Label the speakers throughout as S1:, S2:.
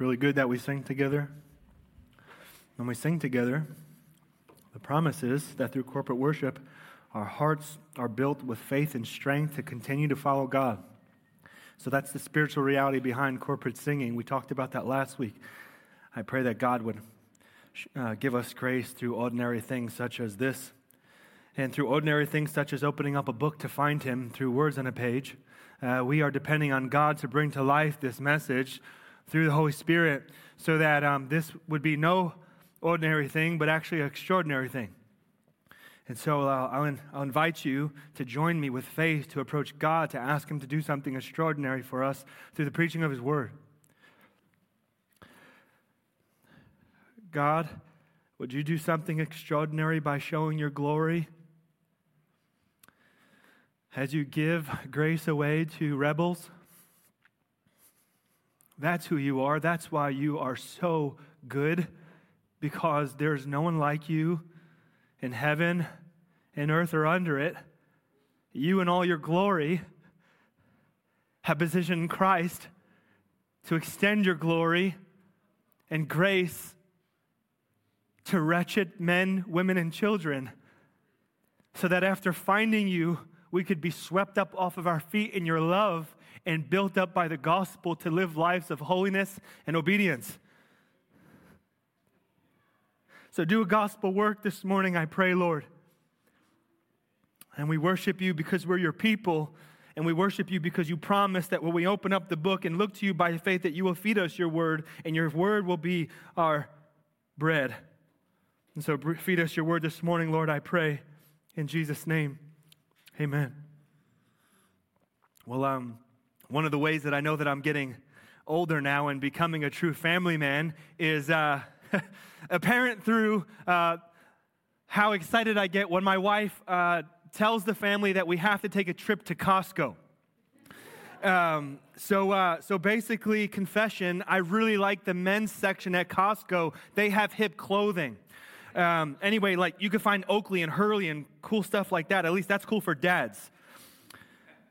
S1: Really good that we sing together. When we sing together, the promise is that through corporate worship, our hearts are built with faith and strength to continue to follow God. So that's the spiritual reality behind corporate singing. We talked about that last week. I pray that God would uh, give us grace through ordinary things such as this, and through ordinary things such as opening up a book to find Him through words on a page. Uh, we are depending on God to bring to life this message through the Holy Spirit so that um, this would be no ordinary thing, but actually an extraordinary thing. And so uh, I'll, in, I'll invite you to join me with faith to approach God, to ask Him to do something extraordinary for us through the preaching of His Word. God, would you do something extraordinary by showing your glory? As you give grace away to rebels? That's who you are. That's why you are so good, because there's no one like you in heaven, in earth, or under it. You, in all your glory, have positioned Christ to extend your glory and grace to wretched men, women, and children, so that after finding you, we could be swept up off of our feet in your love and built up by the gospel to live lives of holiness and obedience. So, do a gospel work this morning, I pray, Lord. And we worship you because we're your people. And we worship you because you promised that when we open up the book and look to you by faith, that you will feed us your word, and your word will be our bread. And so, feed us your word this morning, Lord, I pray. In Jesus' name, amen. Well, um, one of the ways that I know that I'm getting older now and becoming a true family man is uh, apparent through uh, how excited I get when my wife uh, tells the family that we have to take a trip to Costco. Um, so, uh, so basically, confession, I really like the men's section at Costco. They have hip clothing. Um, anyway, like you can find Oakley and Hurley and cool stuff like that. At least that's cool for dads.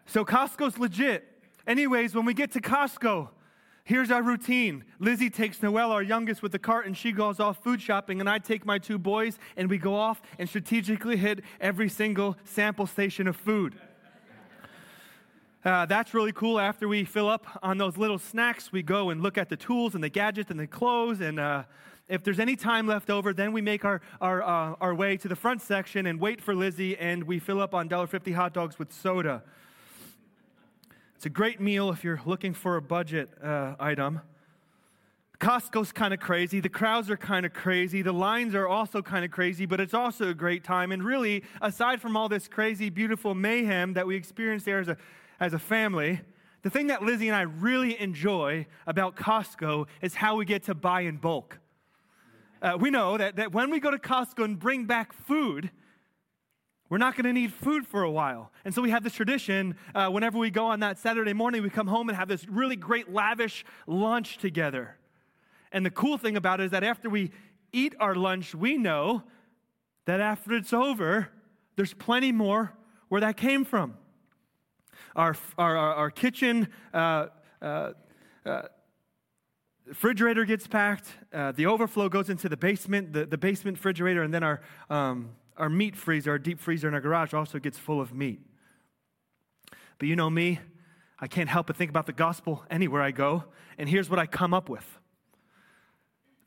S1: So Costco's legit. Anyways, when we get to Costco, here's our routine. Lizzie takes Noelle, our youngest, with the cart, and she goes off food shopping, and I take my two boys, and we go off and strategically hit every single sample station of food. Uh, that's really cool. After we fill up on those little snacks, we go and look at the tools and the gadgets and the clothes. And uh, if there's any time left over, then we make our, our, uh, our way to the front section and wait for Lizzie, and we fill up on $1.50 hot dogs with soda. It's a great meal if you're looking for a budget uh, item. Costco's kind of crazy. The crowds are kind of crazy. The lines are also kind of crazy, but it's also a great time. And really, aside from all this crazy, beautiful mayhem that we experience there as a, as a family, the thing that Lizzie and I really enjoy about Costco is how we get to buy in bulk. Uh, we know that, that when we go to Costco and bring back food, we're not going to need food for a while. And so we have this tradition uh, whenever we go on that Saturday morning, we come home and have this really great, lavish lunch together. And the cool thing about it is that after we eat our lunch, we know that after it's over, there's plenty more where that came from. Our, our, our kitchen uh, uh, uh, refrigerator gets packed, uh, the overflow goes into the basement, the, the basement refrigerator, and then our. Um, our meat freezer, our deep freezer in our garage also gets full of meat. But you know me, I can't help but think about the gospel anywhere I go, and here's what I come up with.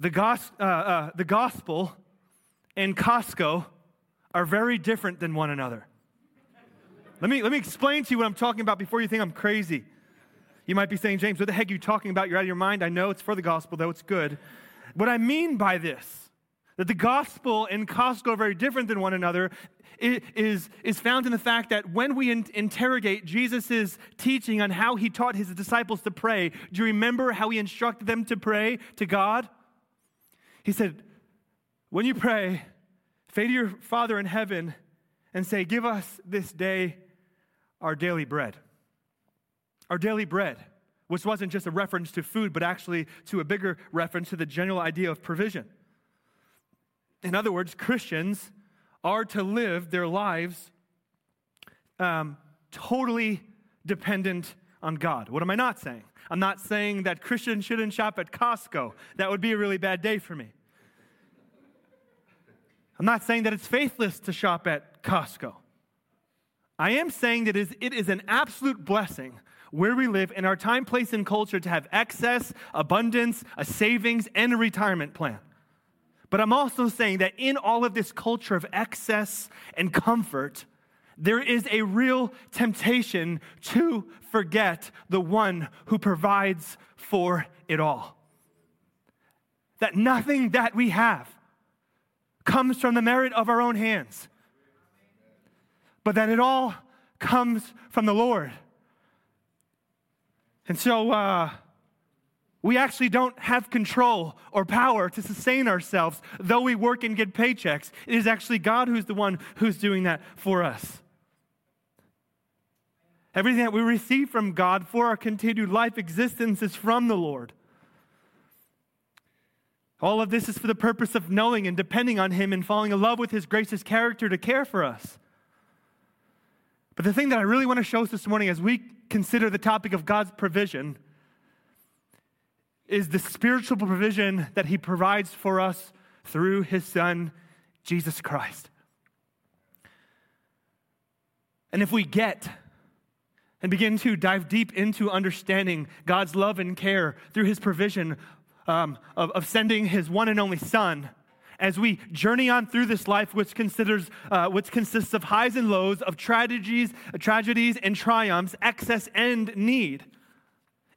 S1: The, gos- uh, uh, the gospel and Costco are very different than one another. Let me, let me explain to you what I'm talking about before you think I'm crazy. You might be saying, James, what the heck are you talking about? You're out of your mind. I know it's for the gospel, though it's good. What I mean by this that the gospel and Costco are very different than one another is, is found in the fact that when we in, interrogate Jesus' teaching on how he taught his disciples to pray, do you remember how he instructed them to pray to God? He said, When you pray, say to your Father in heaven and say, Give us this day our daily bread. Our daily bread, which wasn't just a reference to food, but actually to a bigger reference to the general idea of provision. In other words, Christians are to live their lives um, totally dependent on God. What am I not saying? I'm not saying that Christians shouldn't shop at Costco. That would be a really bad day for me. I'm not saying that it's faithless to shop at Costco. I am saying that it is an absolute blessing where we live in our time, place, and culture to have excess, abundance, a savings, and a retirement plan. But I'm also saying that in all of this culture of excess and comfort, there is a real temptation to forget the one who provides for it all. That nothing that we have comes from the merit of our own hands, but that it all comes from the Lord. And so uh, we actually don't have control or power to sustain ourselves, though we work and get paychecks. It is actually God who's the one who's doing that for us. Everything that we receive from God for our continued life existence is from the Lord. All of this is for the purpose of knowing and depending on Him and falling in love with His gracious character to care for us. But the thing that I really want to show us this morning as we consider the topic of God's provision is the spiritual provision that He provides for us through His Son, Jesus Christ. And if we get and begin to dive deep into understanding God's love and care through His provision um, of, of sending His one and only Son, as we journey on through this life, which considers, uh, which consists of highs and lows, of tragedies, tragedies and triumphs, excess and need.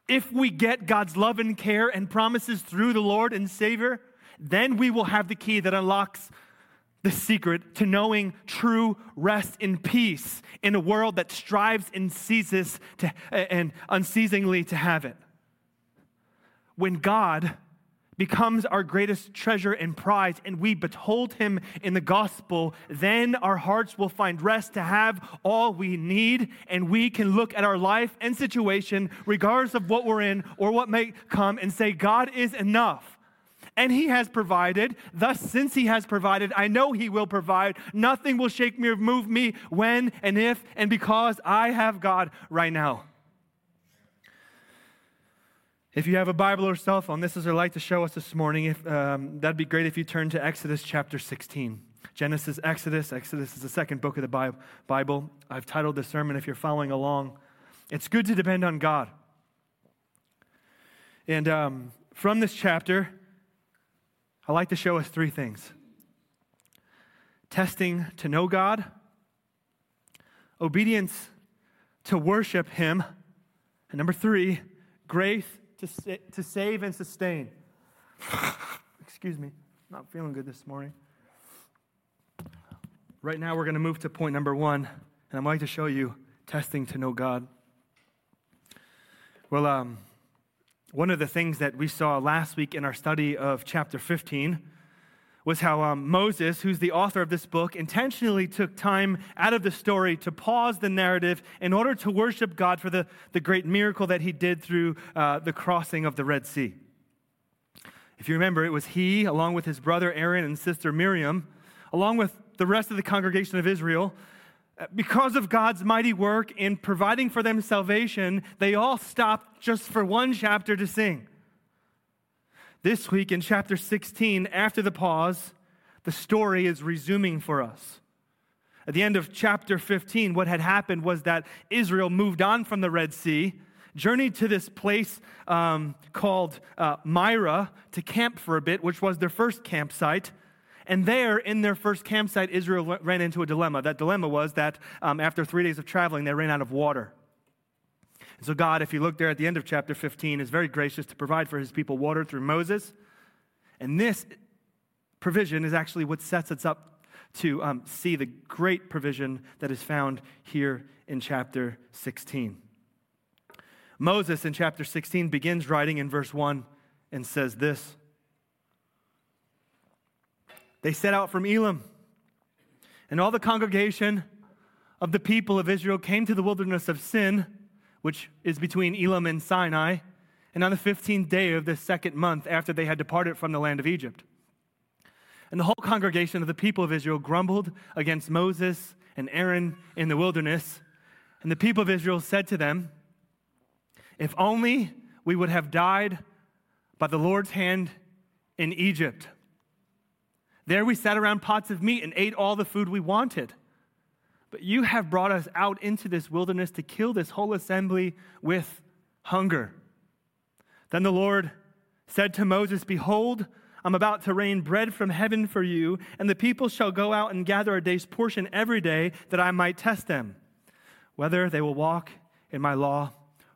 S1: If we get God's love and care and promises through the Lord and Savior, then we will have the key that unlocks the secret to knowing true rest in peace in a world that strives and seizes to, and unceasingly to have it. When God becomes our greatest treasure and prize, and we behold him in the gospel, then our hearts will find rest to have all we need, and we can look at our life and situation, regardless of what we're in or what may come, and say, God is enough. And he has provided. Thus, since he has provided, I know he will provide. Nothing will shake me or move me when and if and because I have God right now. If you have a Bible or cell phone, this is our light to show us this morning. If, um, that'd be great if you turn to Exodus chapter 16. Genesis, Exodus. Exodus is the second book of the Bible. I've titled the sermon, if you're following along, It's Good to Depend on God. And um, from this chapter, I like to show us three things testing to know God, obedience to worship Him, and number three, grace to, sa- to save and sustain. Excuse me, not feeling good this morning. Right now, we're going to move to point number one, and I'd like to show you testing to know God. Well, um, one of the things that we saw last week in our study of chapter 15 was how um, Moses, who's the author of this book, intentionally took time out of the story to pause the narrative in order to worship God for the, the great miracle that he did through uh, the crossing of the Red Sea. If you remember, it was he, along with his brother Aaron and sister Miriam, along with the rest of the congregation of Israel, uh, because of God's mighty work in providing for them salvation, they all stopped just for one chapter to sing. This week in chapter 16, after the pause, the story is resuming for us. At the end of chapter 15, what had happened was that Israel moved on from the Red Sea, journeyed to this place um, called uh, Marah to camp for a bit, which was their first campsite. And there, in their first campsite, Israel ran into a dilemma. That dilemma was that um, after three days of traveling, they ran out of water. And so, God, if you look there at the end of chapter 15, is very gracious to provide for his people water through Moses. And this provision is actually what sets us up to um, see the great provision that is found here in chapter 16. Moses in chapter 16 begins writing in verse 1 and says this They set out from Elim, and all the congregation of the people of Israel came to the wilderness of Sin which is between Elim and Sinai, and on the 15th day of the second month after they had departed from the land of Egypt. And the whole congregation of the people of Israel grumbled against Moses and Aaron in the wilderness. And the people of Israel said to them, If only we would have died by the Lord's hand in Egypt. There we sat around pots of meat and ate all the food we wanted. But you have brought us out into this wilderness to kill this whole assembly with hunger. Then the Lord said to Moses, Behold, I'm about to rain bread from heaven for you, and the people shall go out and gather a day's portion every day, that I might test them, whether they will walk in my law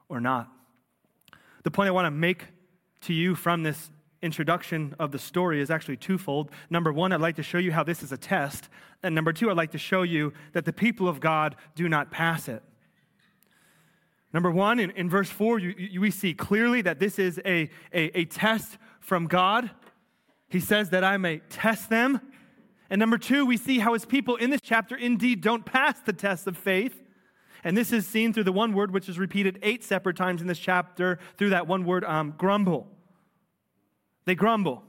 S1: or not. The point I want to make to you from this introduction of the story is actually twofold. Number one, I'd like to show you how this is a test. And number two, I'd like to show you that the people of God do not pass it. Number one, in, in verse four, you, you, we see clearly that this is a, a, a test from God. He says that I may test them. And number two, we see how his people in this chapter indeed don't pass the test of faith. And this is seen through the one word which is repeated eight separate times in this chapter through that one word, um, grumble. They grumble.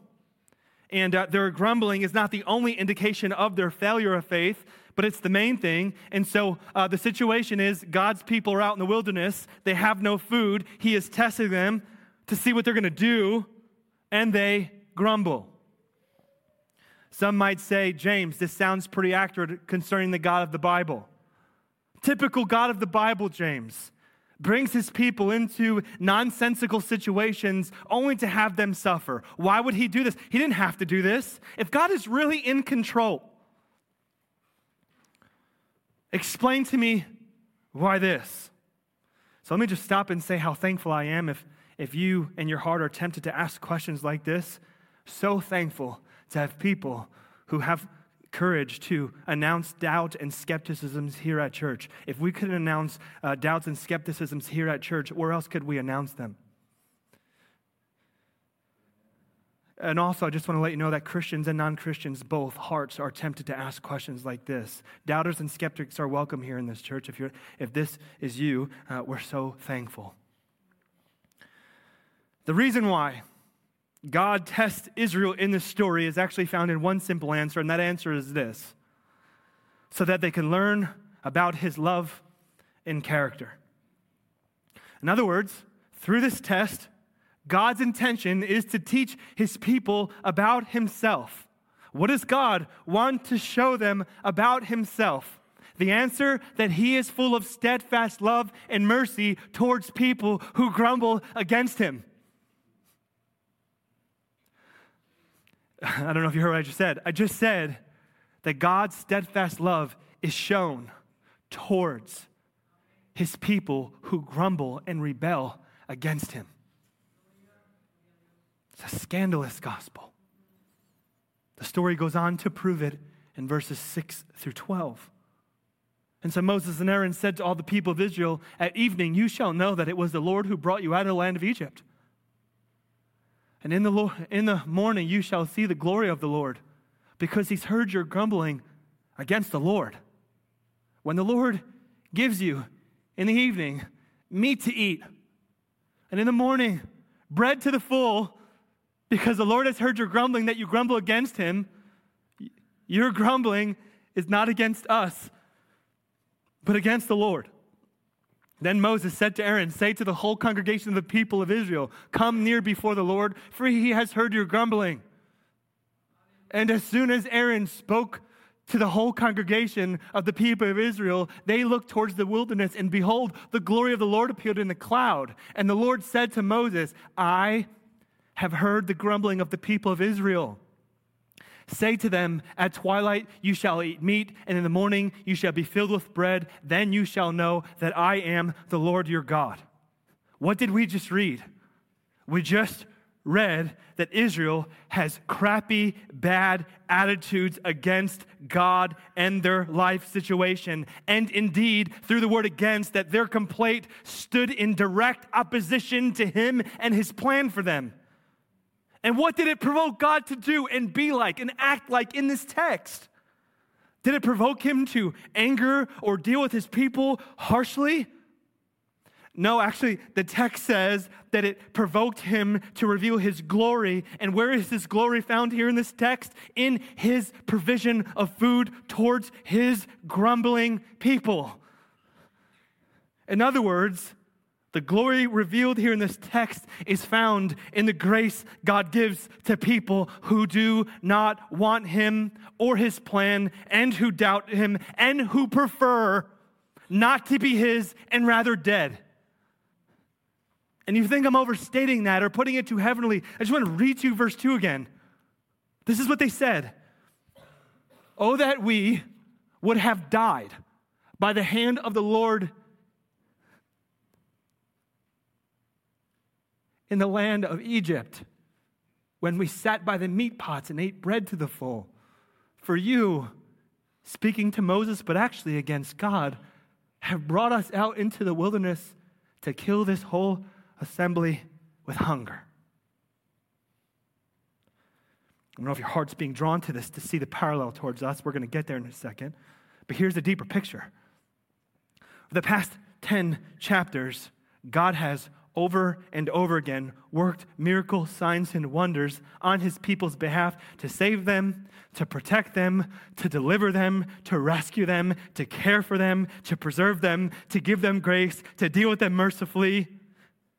S1: And uh, their grumbling is not the only indication of their failure of faith, but it's the main thing. And so uh, the situation is God's people are out in the wilderness. They have no food. He is testing them to see what they're going to do, and they grumble. Some might say, James, this sounds pretty accurate concerning the God of the Bible. Typical God of the Bible, James, brings his people into nonsensical situations only to have them suffer. Why would he do this? He didn't have to do this. If God is really in control, explain to me why this. So let me just stop and say how thankful I am if, if you and your heart are tempted to ask questions like this. So thankful to have people who have courage to announce doubt and skepticisms here at church. If we could announce uh, doubts and skepticisms here at church, where else could we announce them? And also, I just want to let you know that Christians and non Christians, both hearts, are tempted to ask questions like this. Doubters and skeptics are welcome here in this church. If, you're, if this is you, uh, we're so thankful. The reason why God tests Israel in this story is actually found in one simple answer, and that answer is this so that they can learn about his love and character. In other words, through this test, God's intention is to teach his people about himself. What does God want to show them about himself? The answer that he is full of steadfast love and mercy towards people who grumble against him. I don't know if you heard what I just said. I just said that God's steadfast love is shown towards his people who grumble and rebel against him. It's a scandalous gospel. The story goes on to prove it in verses 6 through 12. And so Moses and Aaron said to all the people of Israel, At evening you shall know that it was the Lord who brought you out of the land of Egypt. And in the, in the morning you shall see the glory of the Lord, because he's heard your grumbling against the Lord. When the Lord gives you in the evening meat to eat, and in the morning bread to the full, because the Lord has heard your grumbling that you grumble against him, your grumbling is not against us, but against the Lord. Then Moses said to Aaron, Say to the whole congregation of the people of Israel, Come near before the Lord, for he has heard your grumbling. And as soon as Aaron spoke to the whole congregation of the people of Israel, they looked towards the wilderness, and behold, the glory of the Lord appeared in the cloud. And the Lord said to Moses, I have heard the grumbling of the people of Israel. Say to them, At twilight you shall eat meat, and in the morning you shall be filled with bread. Then you shall know that I am the Lord your God. What did we just read? We just read that Israel has crappy, bad attitudes against God and their life situation. And indeed, through the word against, that their complaint stood in direct opposition to Him and His plan for them. And what did it provoke God to do and be like and act like in this text? Did it provoke him to anger or deal with his people harshly? No, actually, the text says that it provoked him to reveal his glory. And where is his glory found here in this text? In his provision of food towards his grumbling people. In other words, The glory revealed here in this text is found in the grace God gives to people who do not want Him or His plan, and who doubt Him, and who prefer not to be His and rather dead. And you think I'm overstating that or putting it too heavenly. I just want to read you verse 2 again. This is what they said Oh, that we would have died by the hand of the Lord in the land of Egypt when we sat by the meat pots and ate bread to the full. For you, speaking to Moses, but actually against God, have brought us out into the wilderness to kill this whole assembly with hunger. I don't know if your heart's being drawn to this to see the parallel towards us. We're going to get there in a second. But here's the deeper picture. For the past 10 chapters, God has over and over again worked miracle signs and wonders on his people's behalf to save them, to protect them, to deliver them, to rescue them, to care for them, to preserve them, to give them grace, to deal with them mercifully.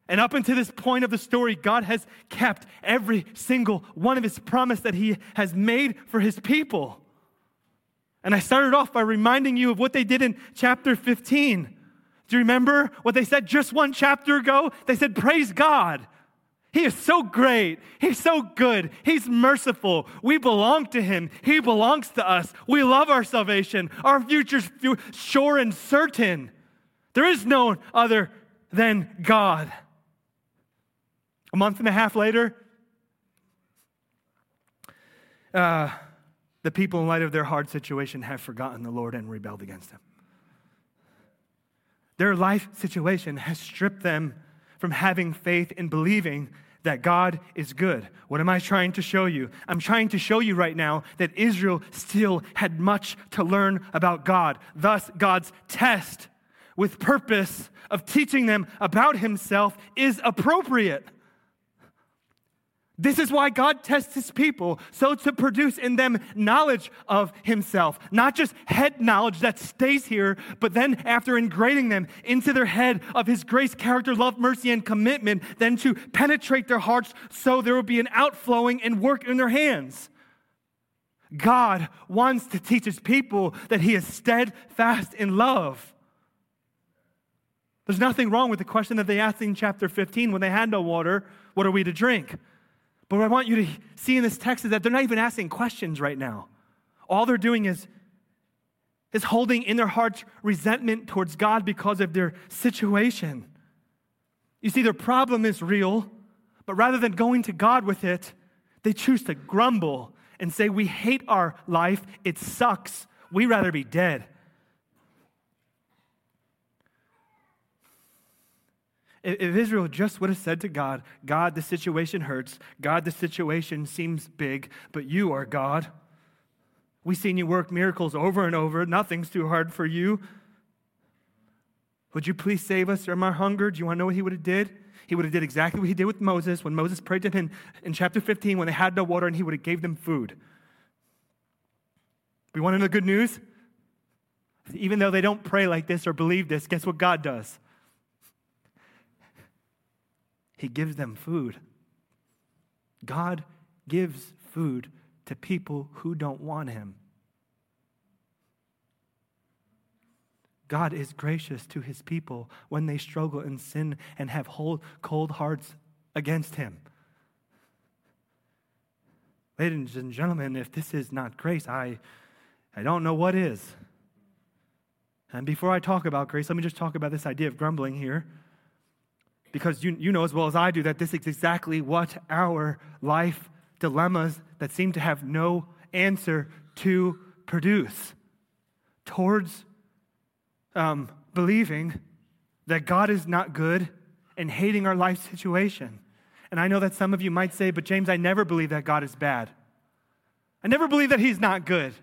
S1: And up until this point of the story, God has kept every single one of his promise that he has made for his people. And I started off by reminding you of what they did in chapter 15 do you remember what they said just one chapter ago? They said, Praise God. He is so great. He's so good. He's merciful. We belong to Him. He belongs to us. We love our salvation. Our future's sure and certain. There is no other than God. A month and a half later, uh, the people, in light of their hard situation, have forgotten the Lord and rebelled against Him. Their life situation has stripped them from having faith in believing that God is good. What am I trying to show you? I'm trying to show you right now that Israel still had much to learn about God. Thus, God's test with purpose of teaching them about himself is appropriate. This is why God tests his people, so to produce in them knowledge of himself. Not just head knowledge that stays here, but then after ingraining them into their head of his grace, character, love, mercy, and commitment, then to penetrate their hearts so there will be an outflowing and work in their hands. God wants to teach his people that he is steadfast in love. There's nothing wrong with the question that they asked in chapter 15 when they had no water what are we to drink? But what I want you to see in this text is that they're not even asking questions right now. All they're doing is, is holding in their hearts resentment towards God because of their situation. You see, their problem is real, but rather than going to God with it, they choose to grumble and say, We hate our life, it sucks, we rather be dead. If Israel just would have said to God, God, the situation hurts. God, the situation seems big, but you are God. We've seen you work miracles over and over. Nothing's too hard for you. Would you please save us from our hunger? Do you want to know what he would have did? He would have did exactly what he did with Moses when Moses prayed to him in chapter 15 when they had no water and he would have gave them food. We want to know good news? Even though they don't pray like this or believe this, guess what God does? He gives them food. God gives food to people who don't want Him. God is gracious to His people when they struggle in sin and have cold hearts against Him. Ladies and gentlemen, if this is not grace, I, I don't know what is. And before I talk about grace, let me just talk about this idea of grumbling here because you, you know as well as I do that this is exactly what our life dilemmas that seem to have no answer to produce towards um, believing that God is not good and hating our life situation. And I know that some of you might say, but James, I never believe that God is bad. I never believe that He's not good.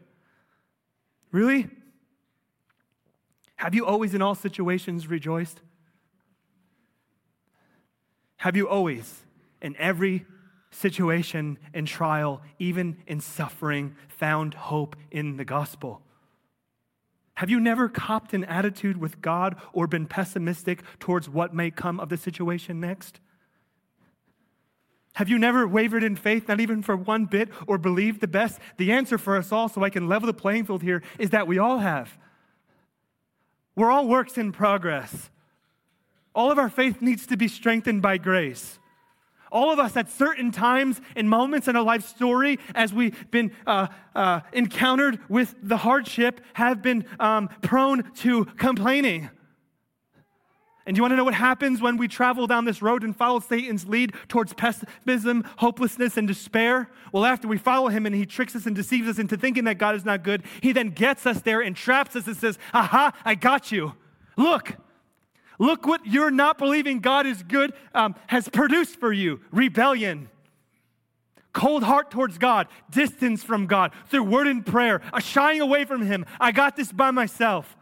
S1: Really? Have you always, in all situations, rejoiced? Have you always, in every situation and trial, even in suffering, found hope in the gospel? Have you never copped an attitude with God or been pessimistic towards what may come of the situation next? Have you never wavered in faith, not even for one bit, or believed the best? The answer for us all, so I can level the playing field here, is that we all have. We're all works in progress. All of our faith needs to be strengthened by grace. All of us at certain times and moments in our life story, as we've been uh, uh, encountered with the hardship, have been um, prone to complaining. And you want to know what happens when we travel down this road and follow Satan's lead towards pessimism, hopelessness, and despair? Well, after we follow him and he tricks us and deceives us into thinking that God is not good, he then gets us there and traps us and says, Aha, I got you. Look, Look what you're not believing God is good um, has produced for you rebellion, cold heart towards God, distance from God, through word and prayer, a shying away from Him. I got this by myself.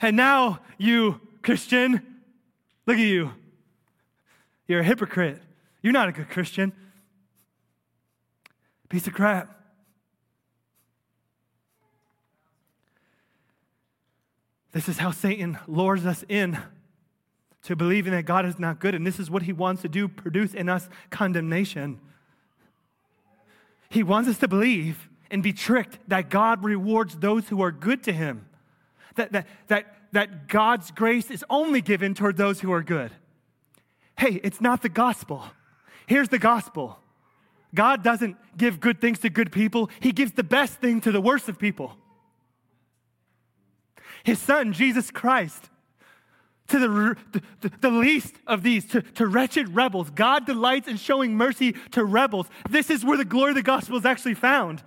S1: And now, you, Christian, look at you. You're a hypocrite. You're not a good Christian. Piece of crap. This is how Satan lures us in to believing that God is not good. And this is what he wants to do produce in us condemnation. He wants us to believe and be tricked that God rewards those who are good to him, that, that, that, that God's grace is only given toward those who are good. Hey, it's not the gospel. Here's the gospel God doesn't give good things to good people, He gives the best thing to the worst of people his son, Jesus Christ. To the, the, the, least of these, to, to wretched rebels. God delights in showing mercy to rebels. This is where the glory of the gospel is actually found.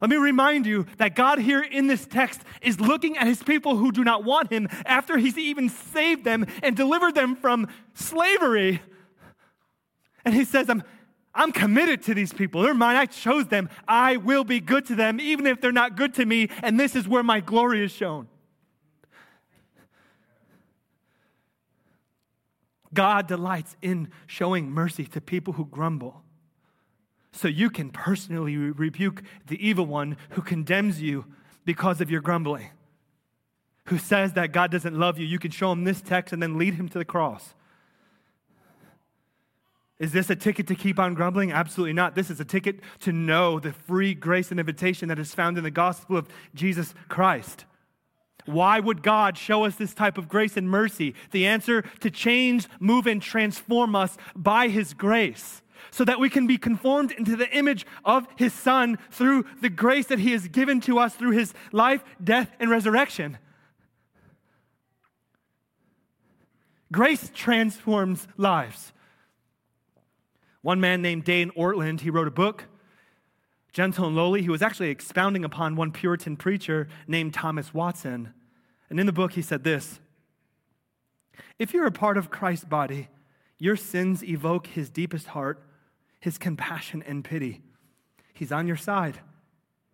S1: Let me remind you that God here in this text is looking at his people who do not want him after he's even saved them and delivered them from slavery. And he says, I'm, I'm committed to these people. They're mine. I chose them. I will be good to them, even if they're not good to me. And this is where my glory is shown. God delights in showing mercy to people who grumble. So you can personally rebuke the evil one who condemns you because of your grumbling, who says that God doesn't love you. You can show him this text and then lead him to the cross. Is this a ticket to keep on grumbling? Absolutely not. This is a ticket to know the free grace and invitation that is found in the gospel of Jesus Christ. Why would God show us this type of grace and mercy? The answer to change, move, and transform us by His grace so that we can be conformed into the image of His Son through the grace that He has given to us through His life, death, and resurrection. Grace transforms lives. One man named Dane Ortlund, he wrote a book, Gentle and Lowly. He was actually expounding upon one Puritan preacher named Thomas Watson. And in the book, he said this If you're a part of Christ's body, your sins evoke his deepest heart, his compassion and pity. He's on your side.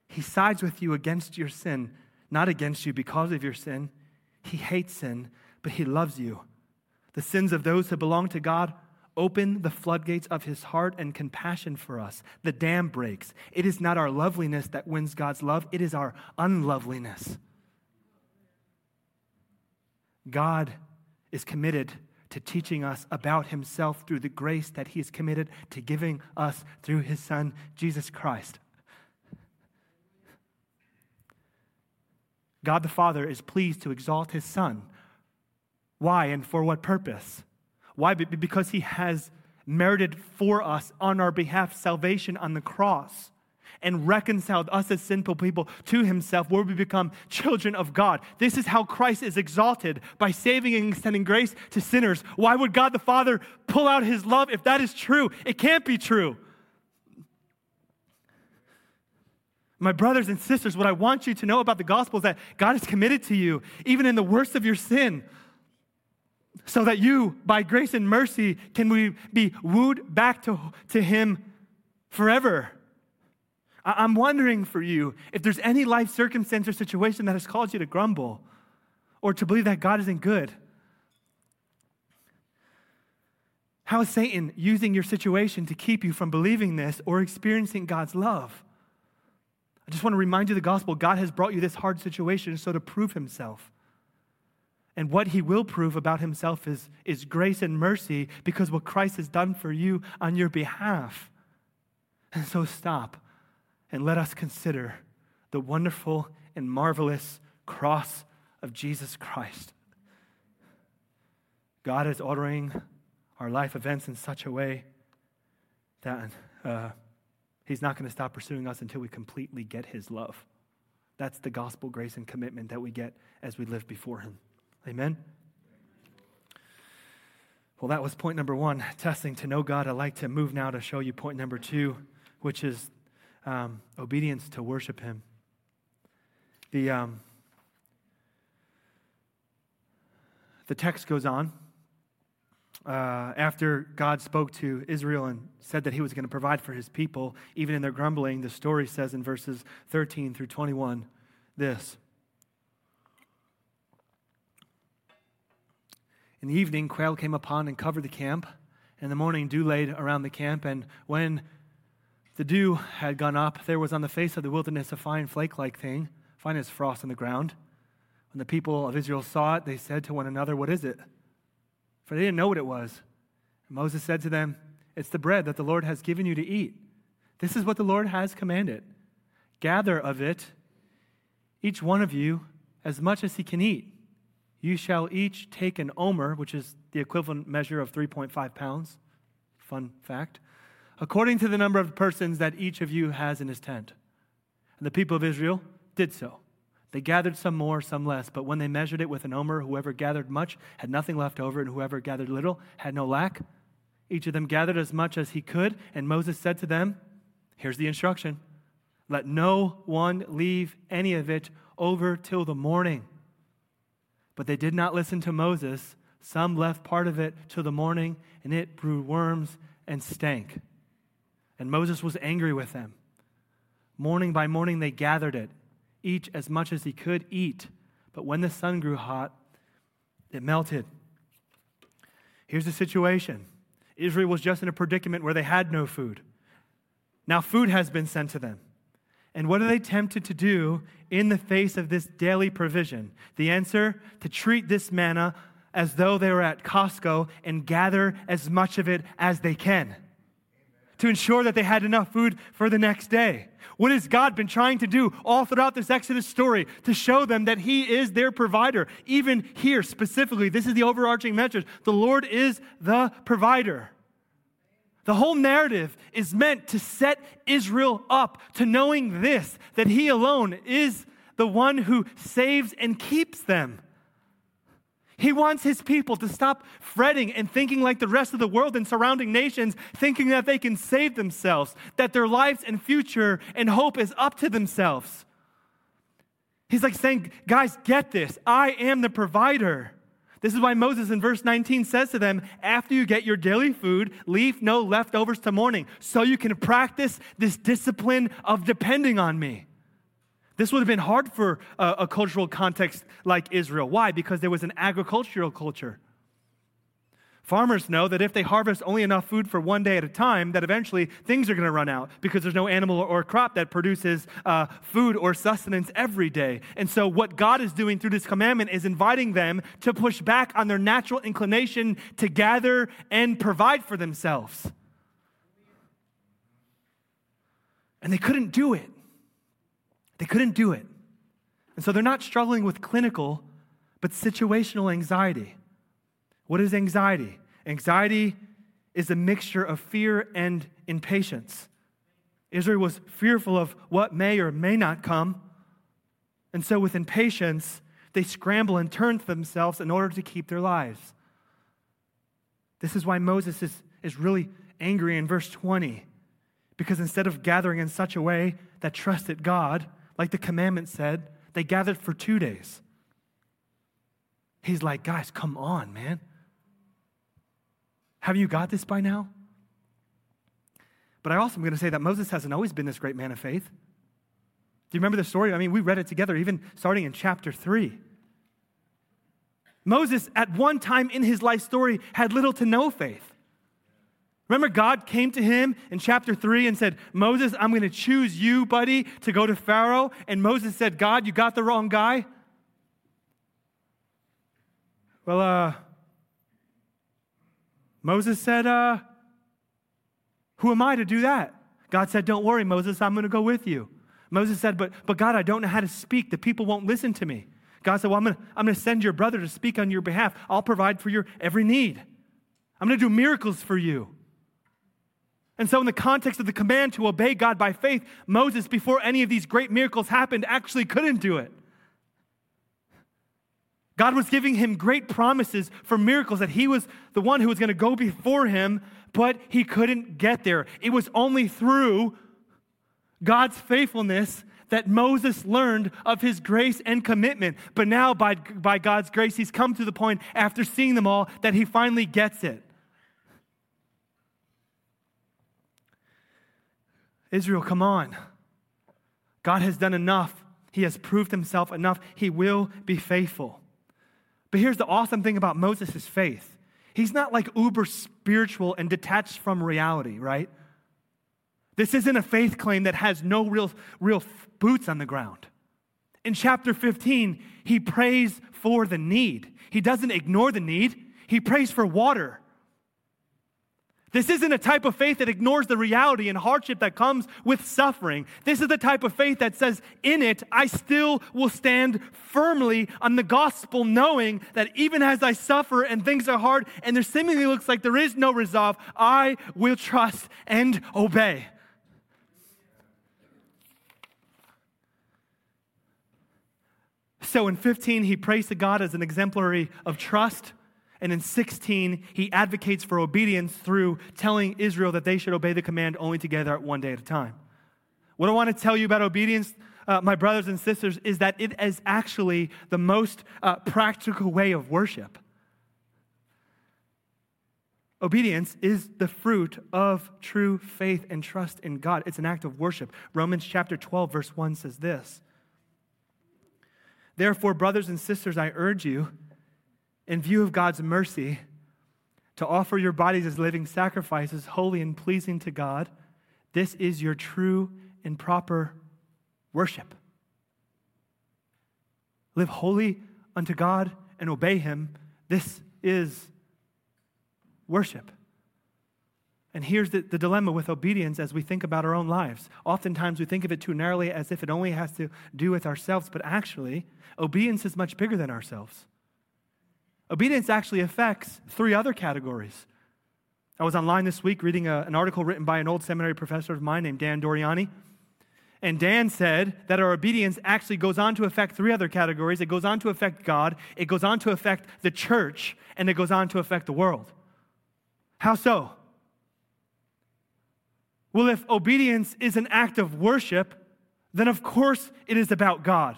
S1: He sides with you against your sin, not against you because of your sin. He hates sin, but he loves you. The sins of those who belong to God open the floodgates of his heart and compassion for us. The dam breaks. It is not our loveliness that wins God's love, it is our unloveliness. God is committed to teaching us about himself through the grace that he is committed to giving us through his son, Jesus Christ. God the Father is pleased to exalt his son. Why and for what purpose? Why? Because he has merited for us on our behalf salvation on the cross and reconciled us as sinful people to himself, where we become children of God. This is how Christ is exalted by saving and extending grace to sinners. Why would God the Father pull out his love if that is true? It can't be true. My brothers and sisters, what I want you to know about the gospel is that God is committed to you, even in the worst of your sin so that you, by grace and mercy, can be wooed back to, to Him forever. I'm wondering for you if there's any life circumstance or situation that has caused you to grumble or to believe that God isn't good. How is Satan using your situation to keep you from believing this or experiencing God's love? I just want to remind you the gospel God has brought you this hard situation so to prove himself. And what he will prove about himself is, is grace and mercy because what Christ has done for you on your behalf. And so stop and let us consider the wonderful and marvelous cross of Jesus Christ. God is ordering our life events in such a way that uh, He's not going to stop pursuing us until we completely get His love. That's the gospel grace and commitment that we get as we live before Him. Amen? Well, that was point number one testing to know God. I'd like to move now to show you point number two, which is um, obedience to worship Him. The, um, the text goes on. Uh, after God spoke to Israel and said that he was going to provide for his people, even in their grumbling, the story says in verses 13 through 21 this In the evening, quail came upon and covered the camp. In the morning, dew laid around the camp. And when the dew had gone up, there was on the face of the wilderness a fine flake like thing, fine as frost on the ground. When the people of Israel saw it, they said to one another, What is it? For they didn't know what it was. And Moses said to them, It's the bread that the Lord has given you to eat. This is what the Lord has commanded. Gather of it, each one of you, as much as he can eat. You shall each take an omer, which is the equivalent measure of 3.5 pounds. Fun fact. According to the number of persons that each of you has in his tent. And the people of Israel did so. They gathered some more, some less, but when they measured it with an omer, whoever gathered much had nothing left over, and whoever gathered little had no lack. Each of them gathered as much as he could, and Moses said to them, Here's the instruction let no one leave any of it over till the morning. But they did not listen to Moses. Some left part of it till the morning, and it brewed worms and stank. And Moses was angry with them. Morning by morning they gathered it, each as much as he could eat. But when the sun grew hot, it melted. Here's the situation Israel was just in a predicament where they had no food. Now, food has been sent to them. And what are they tempted to do in the face of this daily provision? The answer to treat this manna as though they were at Costco and gather as much of it as they can to ensure that they had enough food for the next day. What has God been trying to do all throughout this Exodus story to show them that He is their provider? Even here, specifically, this is the overarching message the Lord is the provider. The whole narrative is meant to set Israel up to knowing this that He alone is the one who saves and keeps them. He wants his people to stop fretting and thinking like the rest of the world and surrounding nations, thinking that they can save themselves, that their lives and future and hope is up to themselves. He's like saying, guys, get this. I am the provider. This is why Moses in verse 19 says to them, After you get your daily food, leave no leftovers to morning, so you can practice this discipline of depending on me. This would have been hard for a, a cultural context like Israel. Why? Because there was an agricultural culture. Farmers know that if they harvest only enough food for one day at a time, that eventually things are going to run out because there's no animal or crop that produces uh, food or sustenance every day. And so, what God is doing through this commandment is inviting them to push back on their natural inclination to gather and provide for themselves. And they couldn't do it. They couldn't do it. And so, they're not struggling with clinical, but situational anxiety. What is anxiety? Anxiety is a mixture of fear and impatience. Israel was fearful of what may or may not come. And so, with impatience, they scramble and turn to themselves in order to keep their lives. This is why Moses is, is really angry in verse 20, because instead of gathering in such a way that trusted God, like the commandment said, they gathered for two days. He's like, guys, come on, man. Have you got this by now? But I also am going to say that Moses hasn't always been this great man of faith. Do you remember the story? I mean, we read it together, even starting in chapter 3. Moses, at one time in his life story, had little to no faith. Remember, God came to him in chapter 3 and said, Moses, I'm going to choose you, buddy, to go to Pharaoh. And Moses said, God, you got the wrong guy. Well, uh, Moses said, uh, Who am I to do that? God said, Don't worry, Moses, I'm going to go with you. Moses said, But, but God, I don't know how to speak. The people won't listen to me. God said, Well, I'm going I'm going to send your brother to speak on your behalf. I'll provide for your every need. I'm going to do miracles for you. And so, in the context of the command to obey God by faith, Moses, before any of these great miracles happened, actually couldn't do it. God was giving him great promises for miracles that he was the one who was going to go before him, but he couldn't get there. It was only through God's faithfulness that Moses learned of his grace and commitment. But now, by, by God's grace, he's come to the point after seeing them all that he finally gets it. Israel, come on. God has done enough. He has proved himself enough. He will be faithful. But here's the awesome thing about Moses' faith he's not like uber spiritual and detached from reality, right? This isn't a faith claim that has no real, real boots on the ground. In chapter 15, he prays for the need. He doesn't ignore the need, he prays for water. This isn't a type of faith that ignores the reality and hardship that comes with suffering. This is the type of faith that says, in it, I still will stand firmly on the gospel, knowing that even as I suffer and things are hard and there seemingly looks like there is no resolve, I will trust and obey. So in 15, he prays to God as an exemplary of trust and in 16, he advocates for obedience through telling Israel that they should obey the command only together at one day at a time. What I want to tell you about obedience, uh, my brothers and sisters, is that it is actually the most uh, practical way of worship. Obedience is the fruit of true faith and trust in God. It's an act of worship. Romans chapter 12, verse 1 says this Therefore, brothers and sisters, I urge you in view of God's mercy, to offer your bodies as living sacrifices, holy and pleasing to God. This is your true and proper worship. Live holy unto God and obey Him. This is worship. And here's the, the, dilemma with obedience as we think about our own lives. Oftentimes we think of it too narrowly as if it only has to do with ourselves, but actually, obedience is much bigger than ourselves. Obedience actually affects three other categories. I was online this week reading a, an article written by an old seminary professor of mine named Dan Doriani. And Dan said that our obedience actually goes on to affect three other categories. It goes on to affect God, it goes on to affect the church, and it goes on to affect the world. How so? Well, if obedience is an act of worship, then of course it is about God.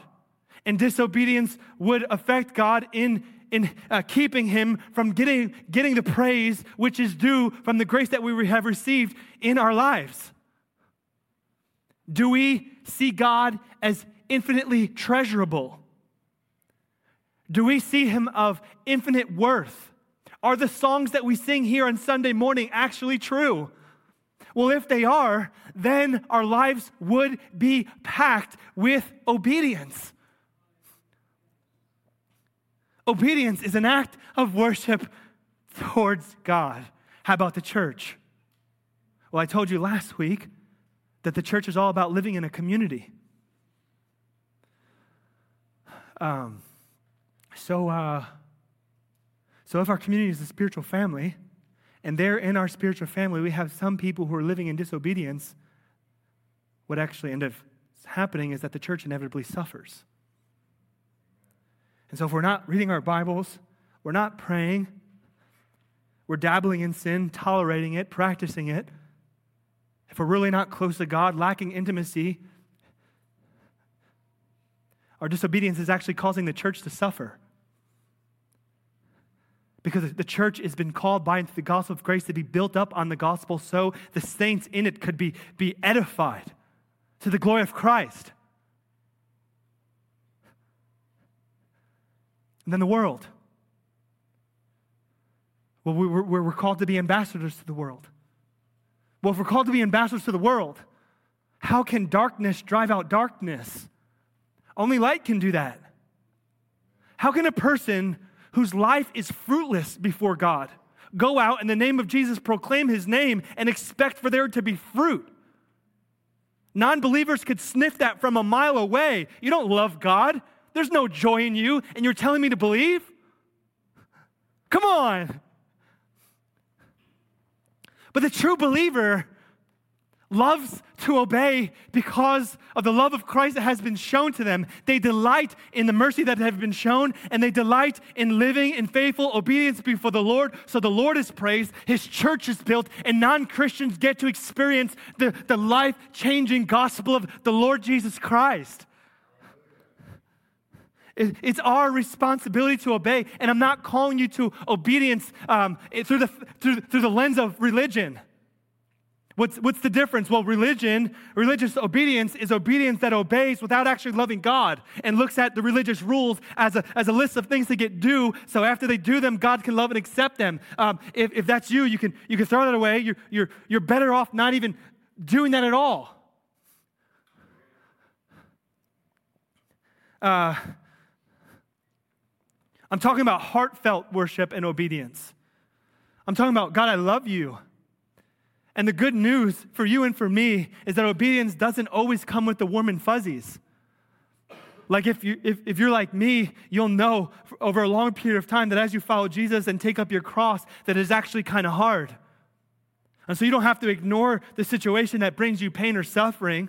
S1: And disobedience would affect God in in uh, keeping him from getting, getting the praise which is due from the grace that we have received in our lives? Do we see God as infinitely treasurable? Do we see him of infinite worth? Are the songs that we sing here on Sunday morning actually true? Well, if they are, then our lives would be packed with obedience. Obedience is an act of worship towards God. How about the church? Well, I told you last week that the church is all about living in a community. Um, so, uh, so if our community is a spiritual family, and there in our spiritual family we have some people who are living in disobedience, what actually ends up happening is that the church inevitably suffers. And so, if we're not reading our Bibles, we're not praying, we're dabbling in sin, tolerating it, practicing it, if we're really not close to God, lacking intimacy, our disobedience is actually causing the church to suffer. Because the church has been called by the gospel of grace to be built up on the gospel so the saints in it could be, be edified to the glory of Christ. And then the world. Well, we're, we're called to be ambassadors to the world. Well, if we're called to be ambassadors to the world, how can darkness drive out darkness? Only light can do that. How can a person whose life is fruitless before God go out in the name of Jesus, proclaim his name, and expect for there to be fruit? Non believers could sniff that from a mile away. You don't love God. There's no joy in you, and you're telling me to believe? Come on. But the true believer loves to obey because of the love of Christ that has been shown to them. They delight in the mercy that have been shown, and they delight in living in faithful obedience before the Lord. So the Lord is praised, His church is built, and non Christians get to experience the, the life changing gospel of the Lord Jesus Christ. It's our responsibility to obey, and I'm not calling you to obedience um, through, the, through, through the lens of religion. What's, what's the difference? Well, religion, religious obedience is obedience that obeys without actually loving God and looks at the religious rules as a, as a list of things to get do. So after they do them, God can love and accept them. Um, if, if that's you, you can, you can throw that away. You're, you're, you're better off not even doing that at all. Uh, I'm talking about heartfelt worship and obedience. I'm talking about, God, I love you. And the good news for you and for me is that obedience doesn't always come with the warm and fuzzies. Like if, you, if, if you're like me, you'll know over a long period of time that as you follow Jesus and take up your cross, that it's actually kind of hard. And so you don't have to ignore the situation that brings you pain or suffering.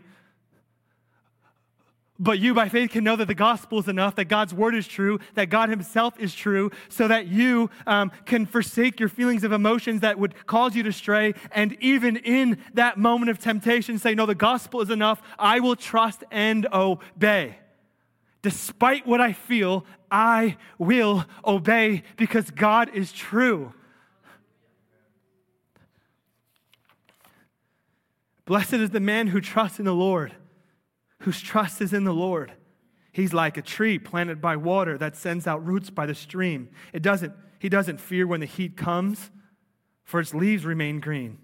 S1: But you, by faith, can know that the gospel is enough, that God's word is true, that God Himself is true, so that you um, can forsake your feelings of emotions that would cause you to stray. And even in that moment of temptation, say, No, the gospel is enough. I will trust and obey. Despite what I feel, I will obey because God is true. Blessed is the man who trusts in the Lord whose trust is in the Lord. He's like a tree planted by water that sends out roots by the stream. It doesn't, he doesn't fear when the heat comes, for its leaves remain green.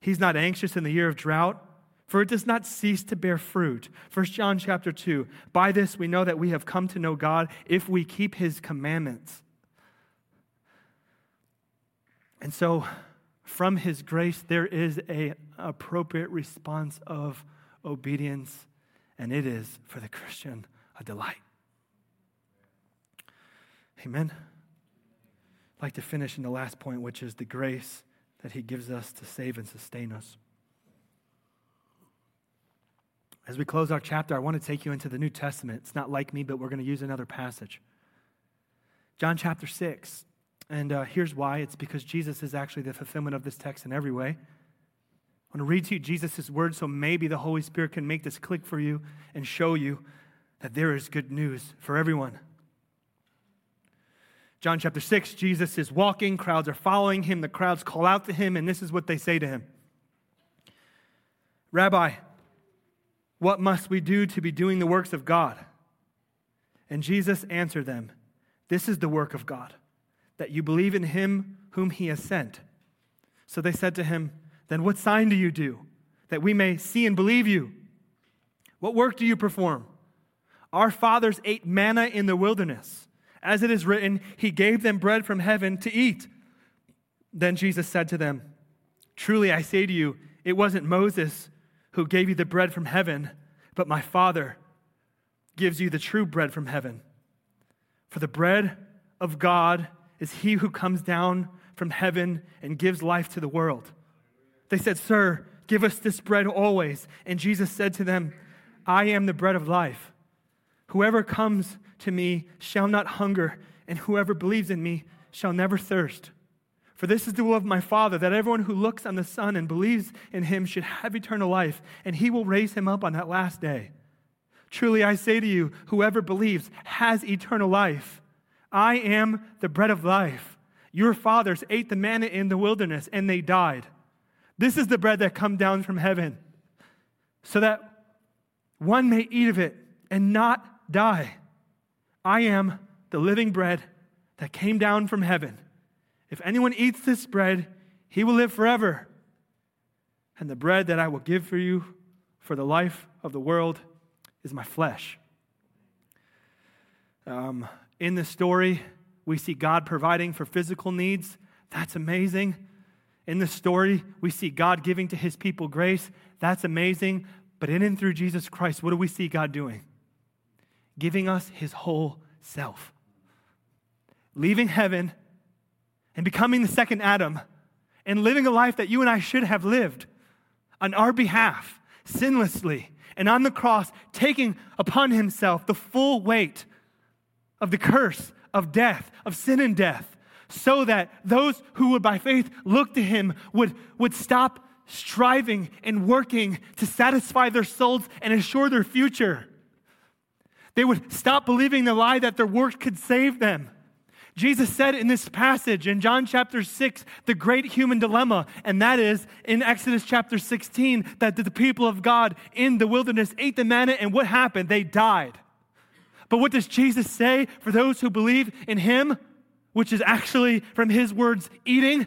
S1: He's not anxious in the year of drought, for it does not cease to bear fruit. 1 John chapter 2. By this we know that we have come to know God if we keep his commandments. And so from his grace there is a appropriate response of obedience and it is for the Christian a delight. Amen. I'd like to finish in the last point, which is the grace that He gives us to save and sustain us. As we close our chapter, I want to take you into the New Testament. It's not like me, but we're going to use another passage. John chapter 6. And uh, here's why it's because Jesus is actually the fulfillment of this text in every way. I want to read to you Jesus' words so maybe the Holy Spirit can make this click for you and show you that there is good news for everyone. John chapter 6, Jesus is walking, crowds are following him, the crowds call out to him, and this is what they say to him Rabbi, what must we do to be doing the works of God? And Jesus answered them, This is the work of God, that you believe in him whom he has sent. So they said to him, then what sign do you do that we may see and believe you? What work do you perform? Our fathers ate manna in the wilderness. As it is written, He gave them bread from heaven to eat. Then Jesus said to them, Truly I say to you, it wasn't Moses who gave you the bread from heaven, but my Father gives you the true bread from heaven. For the bread of God is he who comes down from heaven and gives life to the world. They said, Sir, give us this bread always. And Jesus said to them, I am the bread of life. Whoever comes to me shall not hunger, and whoever believes in me shall never thirst. For this is the will of my Father, that everyone who looks on the Son and believes in him should have eternal life, and he will raise him up on that last day. Truly I say to you, whoever believes has eternal life. I am the bread of life. Your fathers ate the manna in the wilderness, and they died. This is the bread that come down from heaven, so that one may eat of it and not die. I am the living bread that came down from heaven. If anyone eats this bread, he will live forever. and the bread that I will give for you for the life of the world is my flesh. Um, in the story, we see God providing for physical needs. That's amazing. In the story, we see God giving to his people grace. That's amazing. But in and through Jesus Christ, what do we see God doing? Giving us his whole self. Leaving heaven and becoming the second Adam and living a life that you and I should have lived on our behalf, sinlessly, and on the cross, taking upon himself the full weight of the curse of death, of sin and death, so that those who would by faith look to him would, would stop striving and working to satisfy their souls and assure their future. They would stop believing the lie that their works could save them. Jesus said in this passage in John chapter 6, the great human dilemma, and that is in Exodus chapter 16, that the people of God in the wilderness ate the manna, and what happened? They died. But what does Jesus say for those who believe in him, which is actually from his words, eating?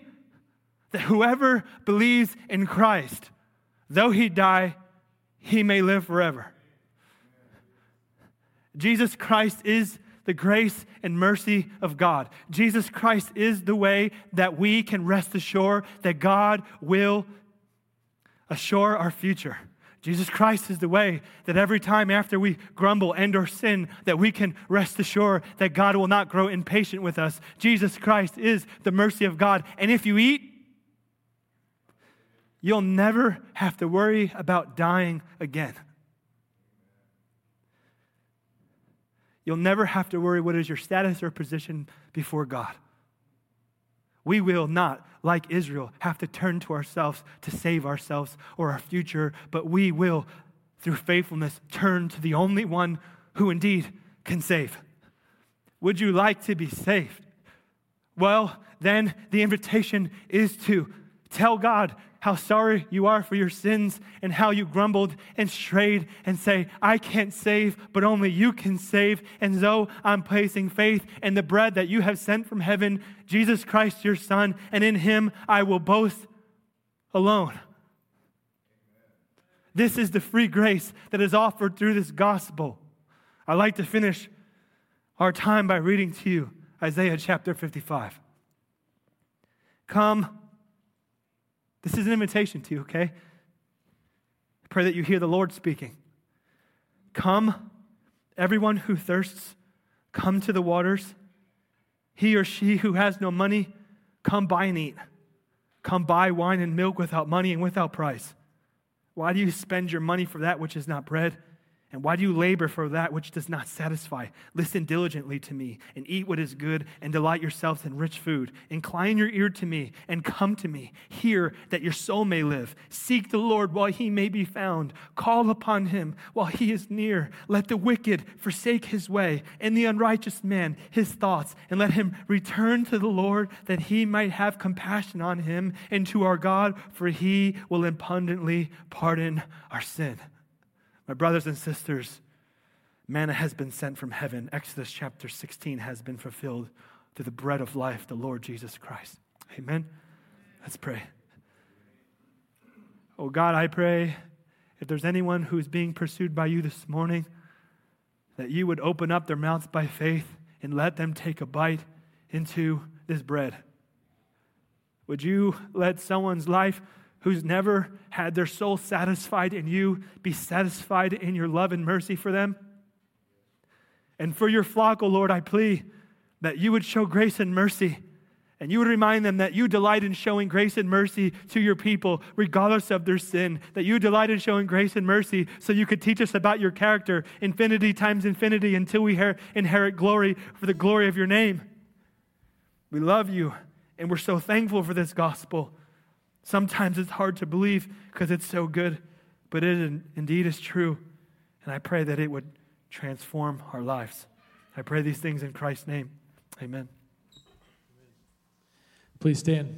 S1: That whoever believes in Christ, though he die, he may live forever. Jesus Christ is the grace and mercy of God. Jesus Christ is the way that we can rest assured that God will assure our future. Jesus Christ is the way that every time after we grumble and or sin that we can rest assured that God will not grow impatient with us. Jesus Christ is the mercy of God. And if you eat, you'll never have to worry about dying again. You'll never have to worry what is your status or position before God. We will not, like Israel, have to turn to ourselves to save ourselves or our future, but we will, through faithfulness, turn to the only one who indeed can save. Would you like to be saved? Well, then the invitation is to tell God how sorry you are for your sins and how you grumbled and strayed and say, I can't save, but only you can save. And so I'm placing faith in the bread that you have sent from heaven, Jesus Christ, your Son, and in him I will boast alone. This is the free grace that is offered through this gospel. I'd like to finish our time by reading to you Isaiah chapter 55. Come, this is an invitation to you, okay? I pray that you hear the Lord speaking. Come, everyone who thirsts, come to the waters. He or she who has no money, come buy and eat. Come buy wine and milk without money and without price. Why do you spend your money for that which is not bread? And why do you labor for that which does not satisfy? Listen diligently to me and eat what is good and delight yourselves in rich food. Incline your ear to me and come to me. Hear that your soul may live. Seek the Lord while he may be found. Call upon him while he is near. Let the wicked forsake his way and the unrighteous man his thoughts, and let him return to the Lord that he might have compassion on him and to our God, for he will abundantly pardon our sin. My brothers and sisters, manna has been sent from heaven. Exodus chapter 16 has been fulfilled through the bread of life, the Lord Jesus Christ. Amen. Let's pray. Oh God, I pray if there's anyone who's being pursued by you this morning, that you would open up their mouths by faith and let them take a bite into this bread. Would you let someone's life who's never had their soul satisfied in you be satisfied in your love and mercy for them? And for your flock, O oh Lord, I plead that you would show grace and mercy. And you would remind them that you delight in showing grace and mercy to your people, regardless of their sin. That you delight in showing grace and mercy so you could teach us about your character, infinity times infinity, until we inherit glory for the glory of your name. We love you, and we're so thankful for this gospel. Sometimes it's hard to believe because it's so good, but it indeed is true. And I pray that it would transform our lives. I pray these things in Christ's name. Amen.
S2: Please stand.